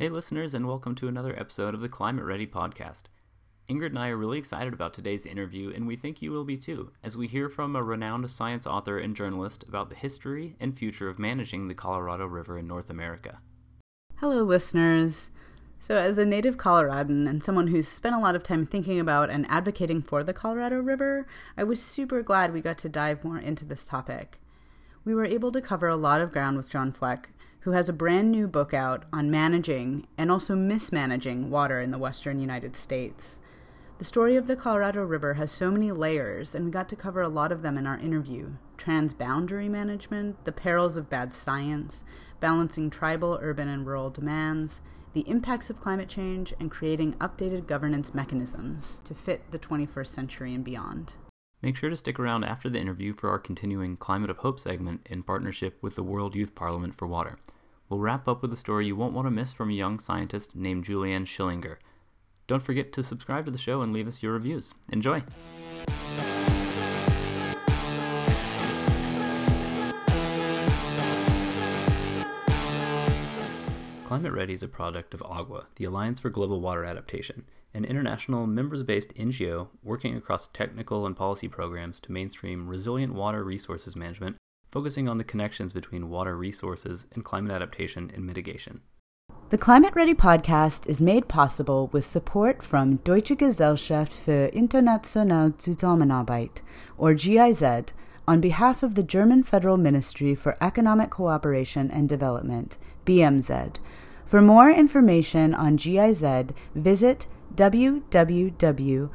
Hey, listeners, and welcome to another episode of the Climate Ready podcast. Ingrid and I are really excited about today's interview, and we think you will be too, as we hear from a renowned science author and journalist about the history and future of managing the Colorado River in North America. Hello, listeners. So, as a native Coloradan and someone who's spent a lot of time thinking about and advocating for the Colorado River, I was super glad we got to dive more into this topic. We were able to cover a lot of ground with John Fleck, who has a brand new book out on managing and also mismanaging water in the western United States. The story of the Colorado River has so many layers, and we got to cover a lot of them in our interview transboundary management, the perils of bad science, balancing tribal, urban, and rural demands, the impacts of climate change, and creating updated governance mechanisms to fit the 21st century and beyond. Make sure to stick around after the interview for our continuing Climate of Hope segment in partnership with the World Youth Parliament for Water. We'll wrap up with a story you won't want to miss from a young scientist named Juliane Schillinger. Don't forget to subscribe to the show and leave us your reviews. Enjoy! Climate Ready is a product of AGWA, the Alliance for Global Water Adaptation, an international members based NGO working across technical and policy programs to mainstream resilient water resources management, focusing on the connections between water resources and climate adaptation and mitigation. The Climate Ready podcast is made possible with support from Deutsche Gesellschaft für internationale Zusammenarbeit, or GIZ, on behalf of the German Federal Ministry for Economic Cooperation and Development, BMZ. For more information on GIZ, visit www.giz.de.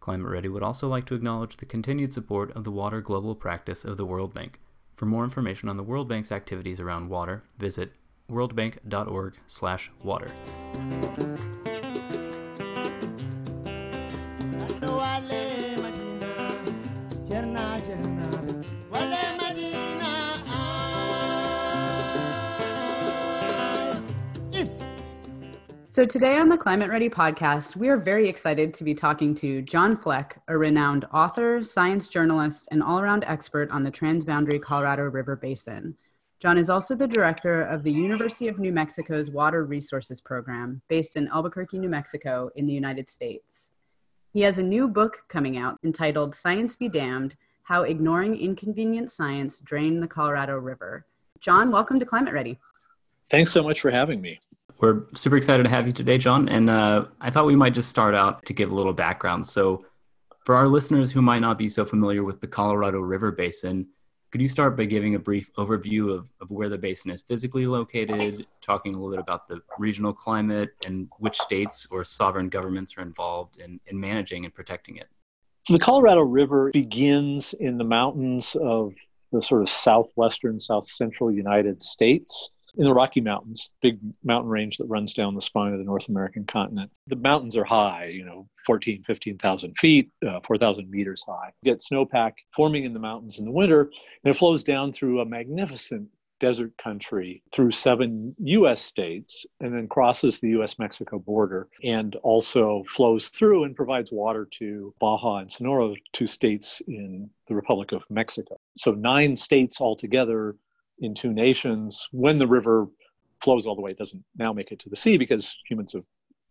Climate Ready would also like to acknowledge the continued support of the Water Global Practice of the World Bank. For more information on the World Bank's activities around water, visit worldbank.org/water. So, today on the Climate Ready podcast, we are very excited to be talking to John Fleck, a renowned author, science journalist, and all around expert on the transboundary Colorado River Basin. John is also the director of the University of New Mexico's Water Resources Program, based in Albuquerque, New Mexico, in the United States. He has a new book coming out entitled Science Be Dammed How Ignoring Inconvenient Science Drained the Colorado River. John, welcome to Climate Ready. Thanks so much for having me. We're super excited to have you today, John. And uh, I thought we might just start out to give a little background. So, for our listeners who might not be so familiar with the Colorado River Basin, could you start by giving a brief overview of, of where the basin is physically located, talking a little bit about the regional climate and which states or sovereign governments are involved in, in managing and protecting it? So, the Colorado River begins in the mountains of the sort of southwestern, south central United States in the Rocky Mountains, big mountain range that runs down the spine of the North American continent. The mountains are high, you know, 14, 15,000 feet, uh, 4,000 meters high. You get snowpack forming in the mountains in the winter, and it flows down through a magnificent desert country through seven US states and then crosses the US Mexico border and also flows through and provides water to Baja and Sonora, two states in the Republic of Mexico. So, nine states altogether in two nations when the river flows all the way it doesn't now make it to the sea because humans have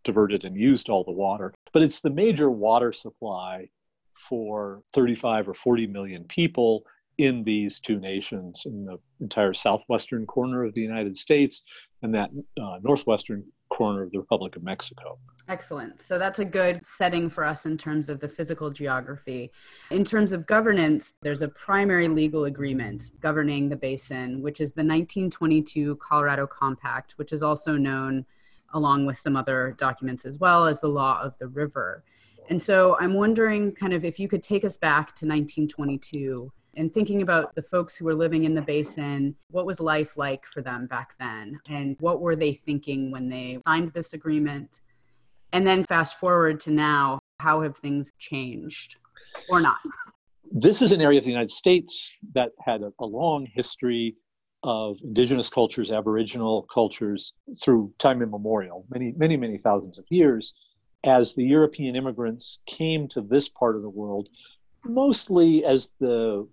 diverted and used all the water. But it's the major water supply for 35 or 40 million people in these two nations in the entire southwestern corner of the united states and that uh, northwestern corner of the Republic of Mexico. Excellent. So that's a good setting for us in terms of the physical geography. In terms of governance, there's a primary legal agreement governing the basin, which is the 1922 Colorado Compact, which is also known along with some other documents as well as the law of the river. And so I'm wondering kind of if you could take us back to 1922 and thinking about the folks who were living in the basin, what was life like for them back then? And what were they thinking when they signed this agreement? And then fast forward to now, how have things changed or not? This is an area of the United States that had a, a long history of indigenous cultures, aboriginal cultures through time immemorial, many, many, many thousands of years. As the European immigrants came to this part of the world, mostly as the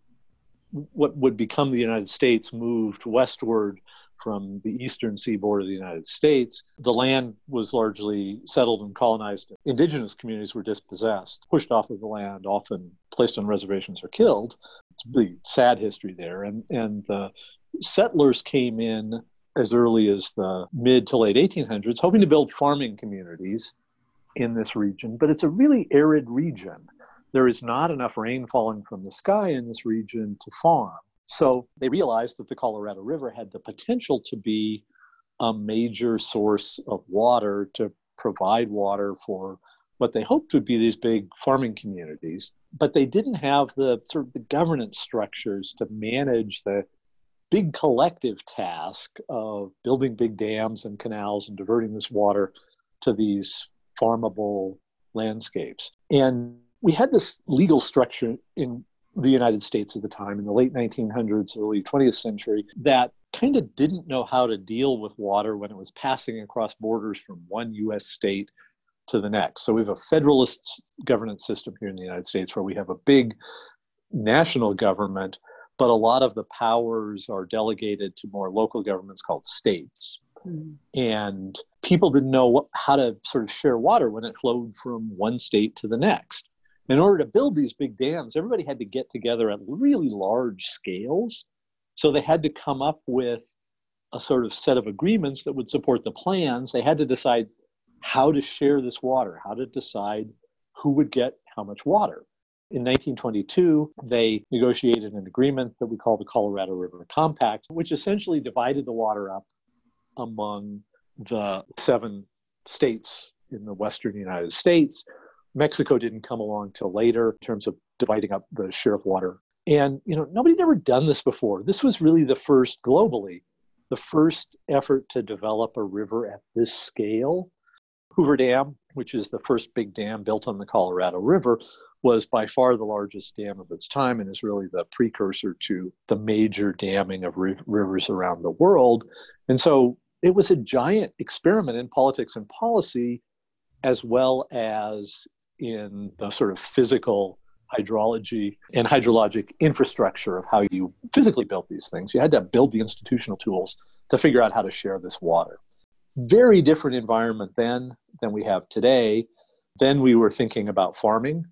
what would become the United States moved westward from the eastern seaboard of the United States, the land was largely settled and colonized. Indigenous communities were dispossessed, pushed off of the land, often placed on reservations or killed. It's a really sad history there. And, and the settlers came in as early as the mid to late 1800s, hoping to build farming communities in this region. But it's a really arid region. There is not enough rain falling from the sky in this region to farm. So they realized that the Colorado River had the potential to be a major source of water to provide water for what they hoped would be these big farming communities. But they didn't have the sort of the governance structures to manage the big collective task of building big dams and canals and diverting this water to these farmable landscapes. And we had this legal structure in the United States at the time in the late 1900s, early 20th century that kind of didn't know how to deal with water when it was passing across borders from one US state to the next. So we have a federalist governance system here in the United States where we have a big national government, but a lot of the powers are delegated to more local governments called states. Mm-hmm. And people didn't know what, how to sort of share water when it flowed from one state to the next in order to build these big dams, everybody had to get together at really large scales. So they had to come up with a sort of set of agreements that would support the plans. They had to decide how to share this water, how to decide who would get how much water. In 1922, they negotiated an agreement that we call the Colorado River Compact, which essentially divided the water up among the seven states in the western United States Mexico didn't come along till later in terms of dividing up the share of water. And you know, nobody had ever done this before. This was really the first globally, the first effort to develop a river at this scale. Hoover Dam, which is the first big dam built on the Colorado River, was by far the largest dam of its time and is really the precursor to the major damming of ri- rivers around the world. And so it was a giant experiment in politics and policy, as well as in the sort of physical hydrology and hydrologic infrastructure of how you physically built these things. You had to build the institutional tools to figure out how to share this water. Very different environment then than we have today. Then we were thinking about farming.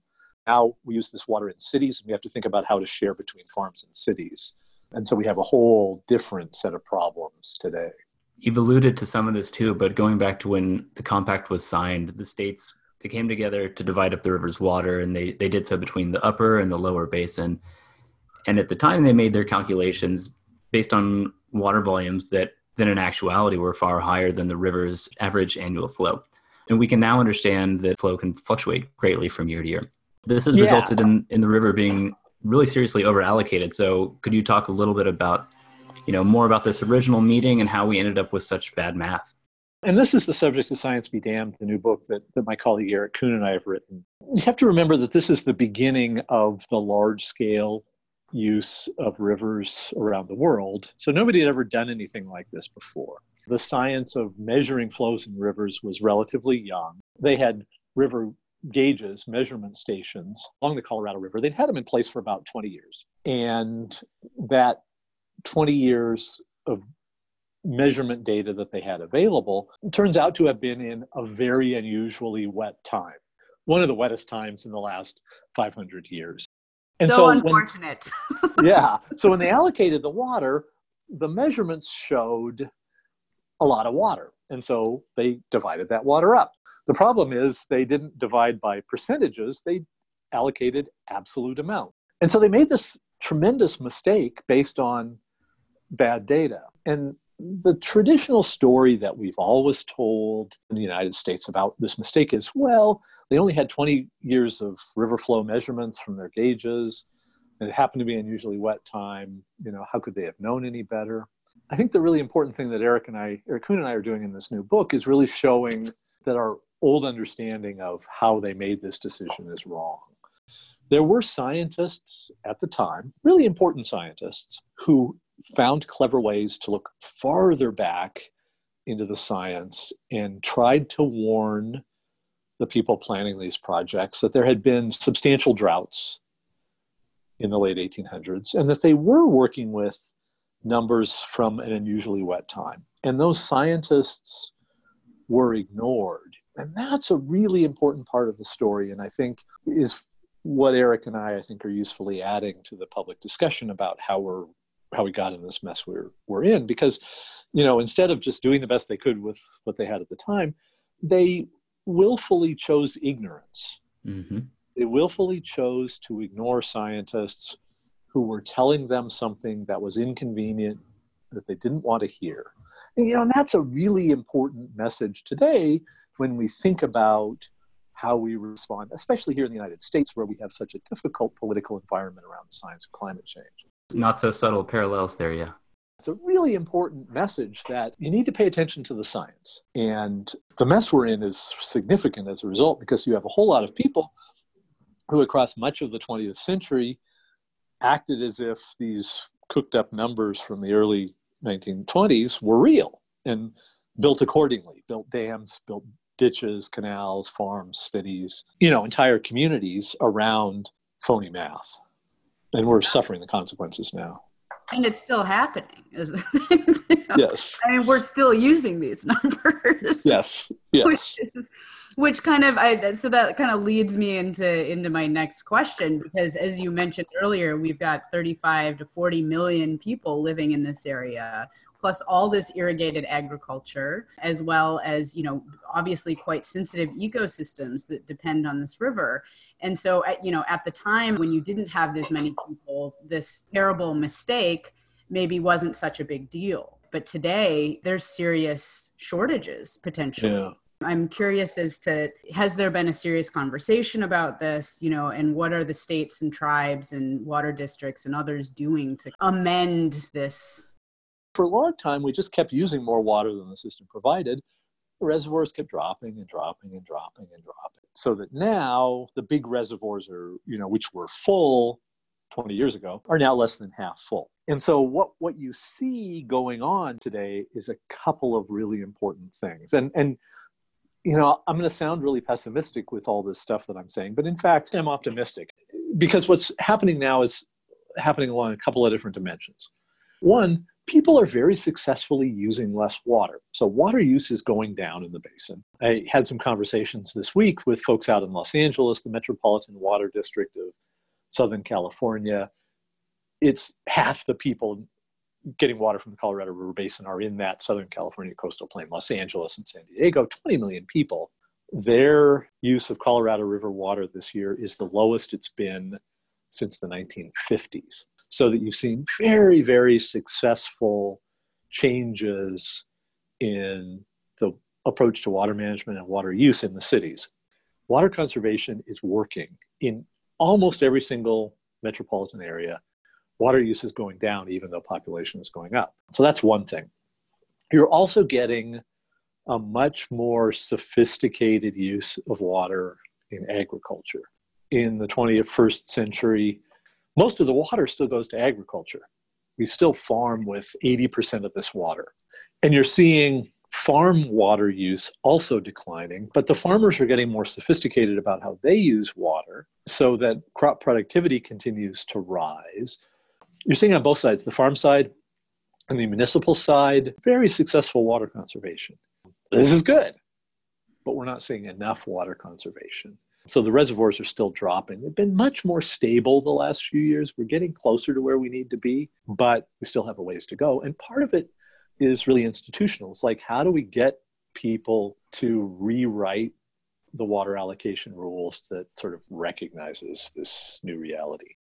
Now we use this water in cities, and we have to think about how to share between farms and cities. And so we have a whole different set of problems today. You've alluded to some of this too, but going back to when the compact was signed, the states they came together to divide up the river's water, and they, they did so between the upper and the lower basin. And at the time, they made their calculations based on water volumes that, then in actuality, were far higher than the river's average annual flow. And we can now understand that flow can fluctuate greatly from year to year. This has yeah. resulted in, in the river being really seriously over allocated. So, could you talk a little bit about, you know, more about this original meeting and how we ended up with such bad math? And this is the subject of Science Be Dammed, the new book that, that my colleague Eric Kuhn and I have written. You have to remember that this is the beginning of the large scale use of rivers around the world. So nobody had ever done anything like this before. The science of measuring flows in rivers was relatively young. They had river gauges, measurement stations along the Colorado River. They'd had them in place for about 20 years. And that 20 years of measurement data that they had available turns out to have been in a very unusually wet time, one of the wettest times in the last 500 years. And so, so unfortunate. When, yeah. So when they allocated the water, the measurements showed a lot of water. And so they divided that water up. The problem is they didn't divide by percentages, they allocated absolute amount. And so they made this tremendous mistake based on bad data. And the traditional story that we've always told in the United States about this mistake is well, they only had 20 years of river flow measurements from their gauges, and it happened to be an unusually wet time. You know, how could they have known any better? I think the really important thing that Eric and I, Eric Kuhn and I are doing in this new book is really showing that our old understanding of how they made this decision is wrong. There were scientists at the time, really important scientists, who found clever ways to look farther back into the science and tried to warn the people planning these projects that there had been substantial droughts in the late 1800s, and that they were working with numbers from an unusually wet time. And those scientists were ignored. And that's a really important part of the story, and I think is what Eric and I, I think, are usefully adding to the public discussion about how we're how we got in this mess we're we're in. Because, you know, instead of just doing the best they could with what they had at the time, they willfully chose ignorance. Mm-hmm. They willfully chose to ignore scientists who were telling them something that was inconvenient that they didn't want to hear. And, you know, and that's a really important message today when we think about how we respond, especially here in the United States, where we have such a difficult political environment around the science of climate change. Not so subtle parallels there, yeah. It's a really important message that you need to pay attention to the science. And the mess we're in is significant as a result because you have a whole lot of people who, across much of the 20th century, acted as if these cooked up numbers from the early 1920s were real and built accordingly, built dams, built ditches, canals, farms, cities, you know, entire communities around phony math. And we're suffering the consequences now. And it's still happening. Is Yes. I mean, we're still using these numbers. Yes. Yes. Which, is, which kind of I so that kind of leads me into into my next question because as you mentioned earlier, we've got 35 to 40 million people living in this area plus all this irrigated agriculture, as well as, you know, obviously quite sensitive ecosystems that depend on this river. And so, at, you know, at the time when you didn't have this many people, this terrible mistake maybe wasn't such a big deal. But today, there's serious shortages potentially. Yeah. I'm curious as to has there been a serious conversation about this, you know, and what are the states and tribes and water districts and others doing to amend this for a long time, we just kept using more water than the system provided. The reservoirs kept dropping and dropping and dropping and dropping. So that now the big reservoirs are, you know, which were full 20 years ago, are now less than half full. And so what, what you see going on today is a couple of really important things. And, and you know, I'm going to sound really pessimistic with all this stuff that I'm saying, but in fact, I'm optimistic because what's happening now is happening along a couple of different dimensions. One, people are very successfully using less water. So water use is going down in the basin. I had some conversations this week with folks out in Los Angeles, the Metropolitan Water District of Southern California. It's half the people getting water from the Colorado River Basin are in that Southern California coastal plain, Los Angeles and San Diego, 20 million people. Their use of Colorado River water this year is the lowest it's been since the 1950s so that you've seen very, very successful changes in the approach to water management and water use in the cities. Water conservation is working in almost every single metropolitan area. Water use is going down even though population is going up. So that's one thing. You're also getting a much more sophisticated use of water in agriculture. In the 21st century, most of the water still goes to agriculture. We still farm with 80% of this water. And you're seeing farm water use also declining, but the farmers are getting more sophisticated about how they use water so that crop productivity continues to rise. You're seeing on both sides, the farm side and the municipal side, very successful water conservation. This is good, but we're not seeing enough water conservation. So the reservoirs are still dropping. They've been much more stable the last few years. We're getting closer to where we need to be, but we still have a ways to go. And part of it is really institutional. It's like, how do we get people to rewrite the water allocation rules that sort of recognizes this new reality?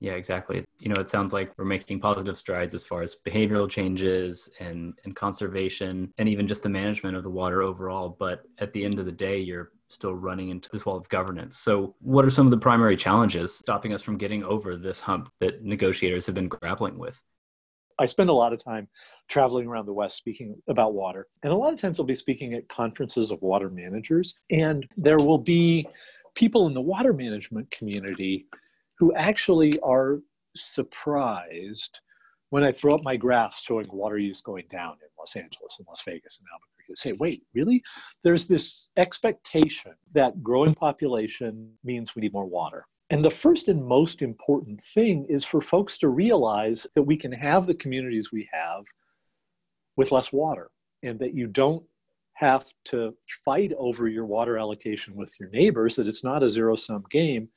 Yeah, exactly. You know, it sounds like we're making positive strides as far as behavioral changes and, and conservation and even just the management of the water overall. But at the end of the day, you're still running into this wall of governance. So, what are some of the primary challenges stopping us from getting over this hump that negotiators have been grappling with? I spend a lot of time traveling around the West speaking about water. And a lot of times I'll be speaking at conferences of water managers, and there will be people in the water management community who actually are surprised when I throw up my graphs showing water use going down in Los Angeles and Las Vegas and Albuquerque say, wait, really? There's this expectation that growing population means we need more water. And the first and most important thing is for folks to realize that we can have the communities we have with less water and that you don't have to fight over your water allocation with your neighbors, that it's not a zero sum game,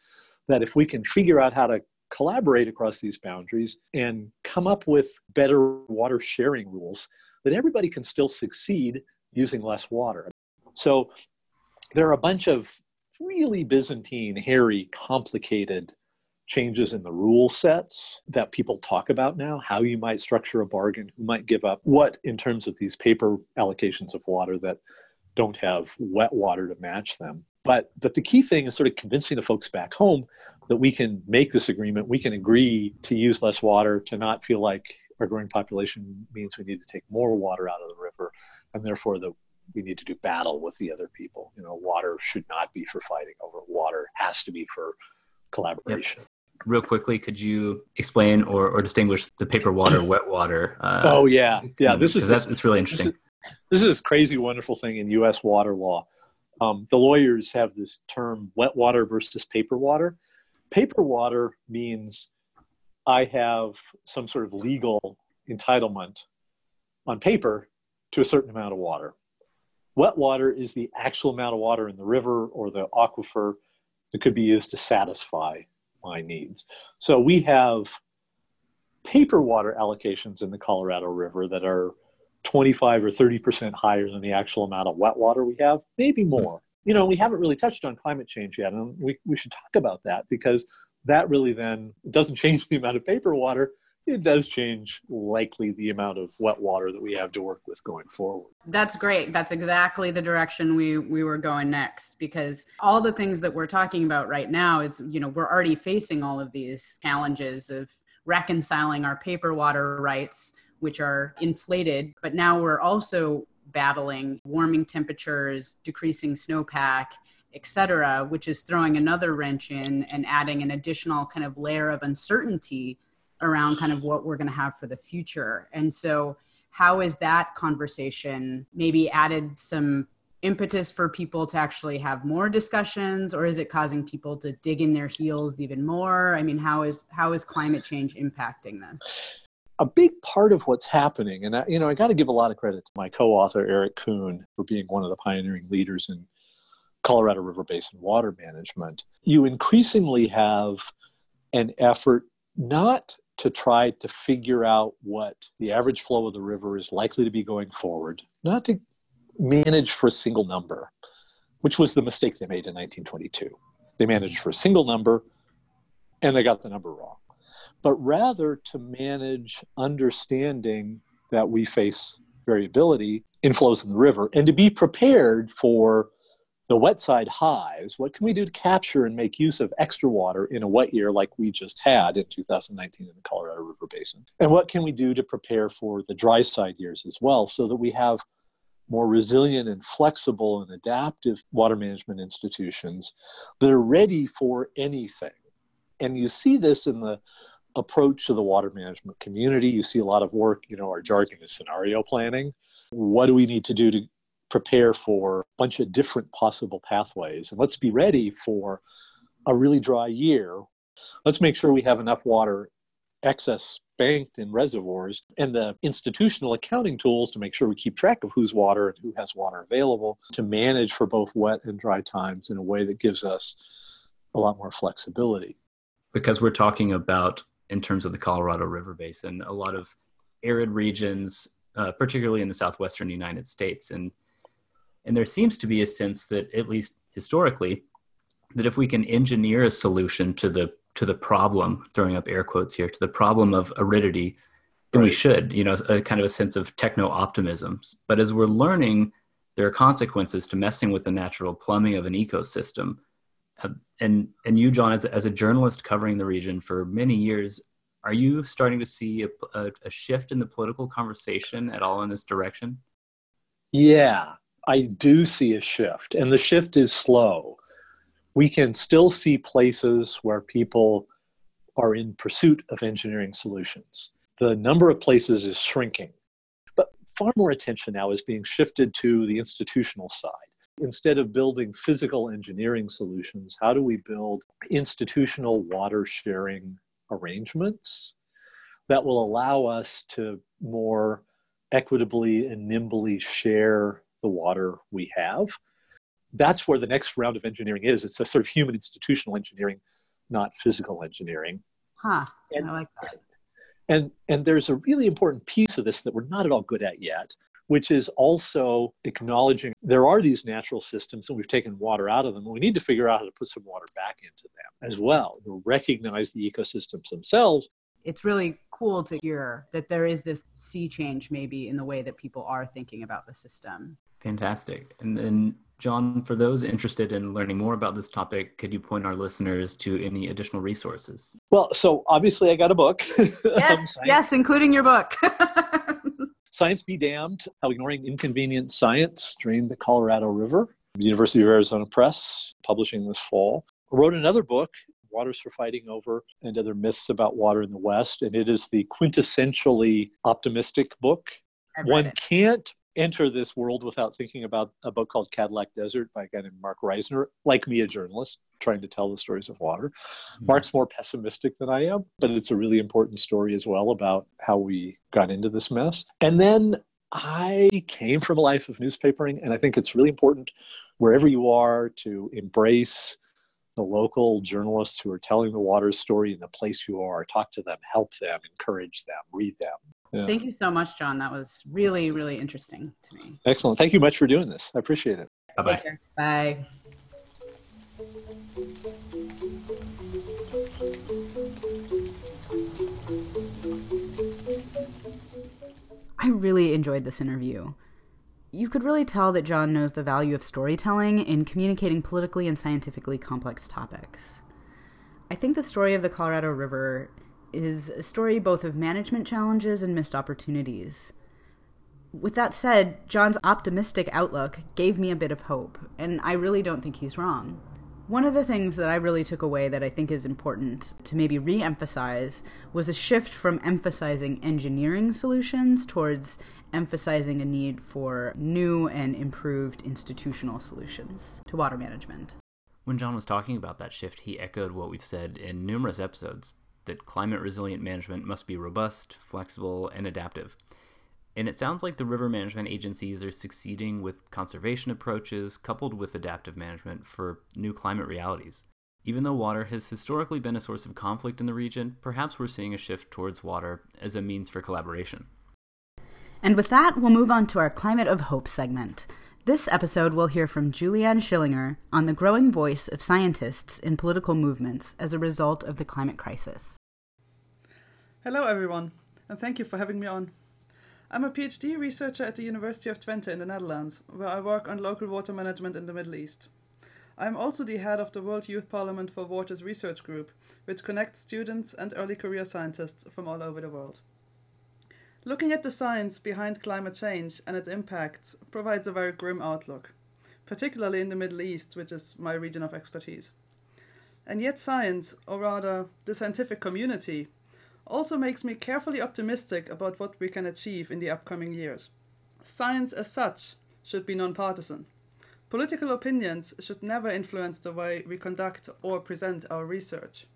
that if we can figure out how to collaborate across these boundaries and come up with better water sharing rules, that everybody can still succeed using less water. So there are a bunch of really Byzantine, hairy, complicated changes in the rule sets that people talk about now, how you might structure a bargain, who might give up what in terms of these paper allocations of water that don't have wet water to match them. But but the key thing is sort of convincing the folks back home that we can make this agreement, we can agree to use less water, to not feel like our growing population means we need to take more water out of the river, and therefore that we need to do battle with the other people. You know, water should not be for fighting over. Water has to be for collaboration. Yep. Real quickly, could you explain or, or distinguish the paper water, wet water? Uh, oh yeah, yeah. This is that's it's really interesting. This is, this is crazy, wonderful thing in U.S. water law. Um, the lawyers have this term wet water versus paper water. Paper water means I have some sort of legal entitlement on paper to a certain amount of water. Wet water is the actual amount of water in the river or the aquifer that could be used to satisfy my needs. So we have paper water allocations in the Colorado River that are 25 or 30% higher than the actual amount of wet water we have, maybe more. You know, we haven't really touched on climate change yet, and we, we should talk about that because that really then doesn't change the amount of paper water. It does change likely the amount of wet water that we have to work with going forward. That's great. That's exactly the direction we we were going next because all the things that we're talking about right now is, you know, we're already facing all of these challenges of reconciling our paper water rights which are inflated, but now we're also battling warming temperatures, decreasing snowpack, etc., which is throwing another wrench in and adding an additional kind of layer of uncertainty around kind of what we're going to have for the future. And so, how is that conversation maybe added some impetus for people to actually have more discussions or is it causing people to dig in their heels even more i mean how is how is climate change impacting this a big part of what's happening, and I, you know, I got to give a lot of credit to my co-author Eric Kuhn for being one of the pioneering leaders in Colorado River Basin water management. You increasingly have an effort not to try to figure out what the average flow of the river is likely to be going forward, not to manage for a single number, which was the mistake they made in 1922. They managed for a single number and they got the number wrong but rather to manage understanding that we face variability in flows in the river and to be prepared for the wet side hives, What can we do to capture and make use of extra water in a wet year like we just had in 2019 in the Colorado River Basin? And what can we do to prepare for the dry side years as well so that we have more resilient and flexible and adaptive water management institutions that are ready for anything? And you see this in the approach to the water management community. You see a lot of work, you know, our jargon is scenario planning. What do we need to do to prepare for a bunch of different possible pathways? And let's be ready for a really dry year. Let's make sure we have enough water excess banked in reservoirs and the institutional accounting tools to make sure we keep track of whose water and who has water available to manage for both wet and dry times in a way that gives us a lot more flexibility. Because we're talking about in terms of the Colorado River Basin, a lot of arid regions, uh, particularly in the southwestern United States, and and there seems to be a sense that, at least historically, that if we can engineer a solution to the to the problem, throwing up air quotes here, to the problem of aridity, then right. we should, you know, a kind of a sense of techno optimism. But as we're learning, there are consequences to messing with the natural plumbing of an ecosystem uh, and and you, John, as, as a journalist covering the region for many years, are you starting to see a, a, a shift in the political conversation at all in this direction? Yeah, I do see a shift, and the shift is slow. We can still see places where people are in pursuit of engineering solutions. The number of places is shrinking, but far more attention now is being shifted to the institutional side Instead of building physical engineering solutions, how do we build institutional water sharing arrangements that will allow us to more equitably and nimbly share the water we have? That's where the next round of engineering is. It's a sort of human institutional engineering, not physical engineering. Huh. And, I like that. And, and there's a really important piece of this that we're not at all good at yet, which is also acknowledging there are these natural systems and we've taken water out of them. And we need to figure out how to put some water back into them as well. Recognize the ecosystems themselves. It's really cool to hear that there is this sea change maybe in the way that people are thinking about the system. Fantastic. And then John, for those interested in learning more about this topic, could you point our listeners to any additional resources? Well, so obviously I got a book. Yes, um, yes, including your book. Science Be Dammed How Ignoring Inconvenient Science Drained the Colorado River. University of Arizona Press, publishing this fall. I wrote another book, Water Is for Fighting Over and Other Myths About Water in the West, and it is the quintessentially optimistic book. One it. can't enter this world without thinking about a book called Cadillac Desert by a guy named Marc Reisner, like me, a journalist trying to tell the stories of water. Mm-hmm. Marc's more pessimistic than I am, but it's a really important story as well about how we got into this mess. And then I came from a life of newspapering, and I think it's really important wherever you are to embrace the local journalists who are telling the water story in the place you are, talk to them, help them, encourage them, read them. Yeah. Thank you so much, John. That was really, really interesting to me. Excellent. Thank you much for doing this. I appreciate it. Bye-bye. Bye. I really enjoyed this interview. You could really tell that John knows the value of storytelling in communicating politically and scientifically complex topics. I think the story of the Colorado River is a story both of management challenges and missed opportunities. With that said, John's optimistic outlook gave me a bit of hope, and I really don't think he's wrong. One of the things that I really took away that I think is important to maybe re emphasize was a shift from emphasizing engineering solutions towards emphasizing a need for new and improved institutional solutions to water management. When John was talking about that shift, he echoed what we've said in numerous episodes that climate resilient management must be robust, flexible, and adaptive. And it sounds like the river management agencies are succeeding with conservation approaches coupled with adaptive management for new climate realities. Even though water has historically been a source of conflict in the region, perhaps we're seeing a shift towards water as a means for collaboration. And with that, we'll move on to our Climate of Hope segment. This episode, we'll hear from Juliane Schillinger on the growing voice of scientists in political movements as a result of the climate crisis. Hello, everyone, and thank you for having me on. I'm a PhD researcher at the University of Twente in the Netherlands, where I work on local water management in the Middle East. I am also the head of the World Youth Parliament for Waters Research Group, which connects students and early career scientists from all over the world. Looking at the science behind climate change and its impacts provides a very grim outlook, particularly in the Middle East, which is my region of expertise. And yet, science, or rather the scientific community, also makes me carefully optimistic about what we can achieve in the upcoming years. Science, as such, should be nonpartisan. Political opinions should never influence the way we conduct or present our research.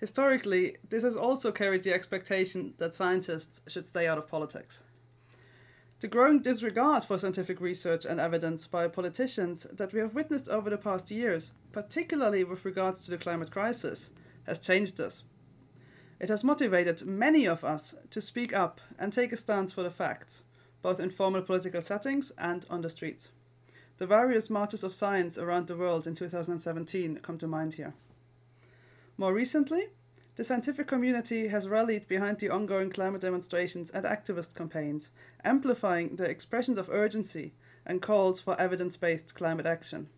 Historically, this has also carried the expectation that scientists should stay out of politics. The growing disregard for scientific research and evidence by politicians that we have witnessed over the past years, particularly with regards to the climate crisis, has changed this. It has motivated many of us to speak up and take a stance for the facts, both in formal political settings and on the streets. The various marches of science around the world in 2017 come to mind here. More recently, the scientific community has rallied behind the ongoing climate demonstrations and activist campaigns, amplifying the expressions of urgency and calls for evidence based climate action.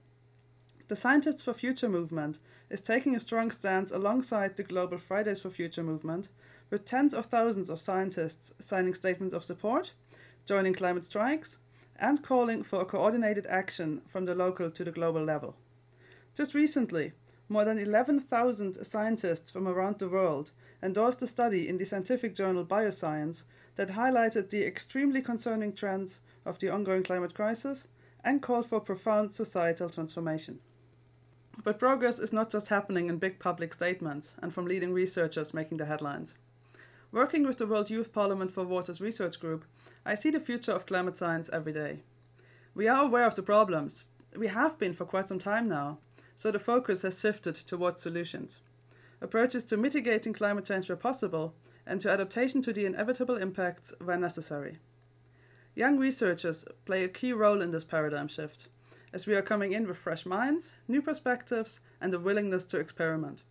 The Scientists for Future movement is taking a strong stance alongside the global Fridays for Future movement, with tens of thousands of scientists signing statements of support, joining climate strikes, and calling for a coordinated action from the local to the global level. Just recently, more than 11,000 scientists from around the world endorsed a study in the scientific journal Bioscience that highlighted the extremely concerning trends of the ongoing climate crisis and called for profound societal transformation. But progress is not just happening in big public statements and from leading researchers making the headlines. Working with the World Youth Parliament for Waters Research Group, I see the future of climate science every day. We are aware of the problems. We have been for quite some time now, so the focus has shifted towards solutions. Approaches to mitigating climate change where possible, and to adaptation to the inevitable impacts where necessary. Young researchers play a key role in this paradigm shift, as we are coming in with fresh minds, new perspectives, and a willingness to experiment.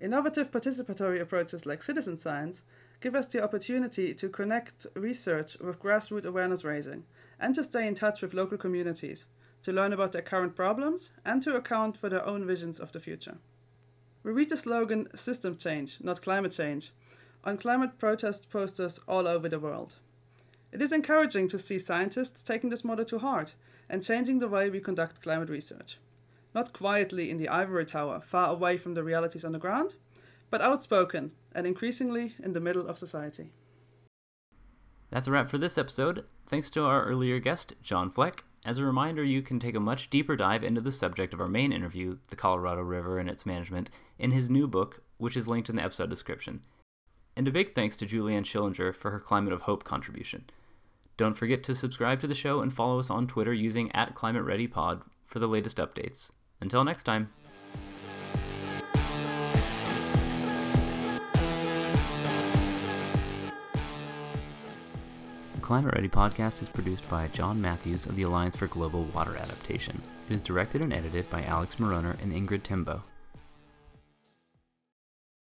Innovative participatory approaches like citizen science give us the opportunity to connect research with grassroots awareness raising and to stay in touch with local communities, to learn about their current problems and to account for their own visions of the future. We read the slogan System Change, not Climate Change, on climate protest posters all over the world. It is encouraging to see scientists taking this motto to heart and changing the way we conduct climate research. Not quietly in the ivory tower, far away from the realities on the ground, but outspoken and increasingly in the middle of society. That's a wrap for this episode. Thanks to our earlier guest, John Fleck. As a reminder, you can take a much deeper dive into the subject of our main interview, the Colorado River and its management, in his new book, which is linked in the episode description. And a big thanks to Juliane Schillinger for her Climate of Hope contribution. Don't forget to subscribe to the show and follow us on Twitter using at ClimateReadyPod for the latest updates. Until next time. Climate Ready podcast is produced by John Matthews of the Alliance for Global Water Adaptation. It is directed and edited by Alex Moroner and Ingrid Timboe.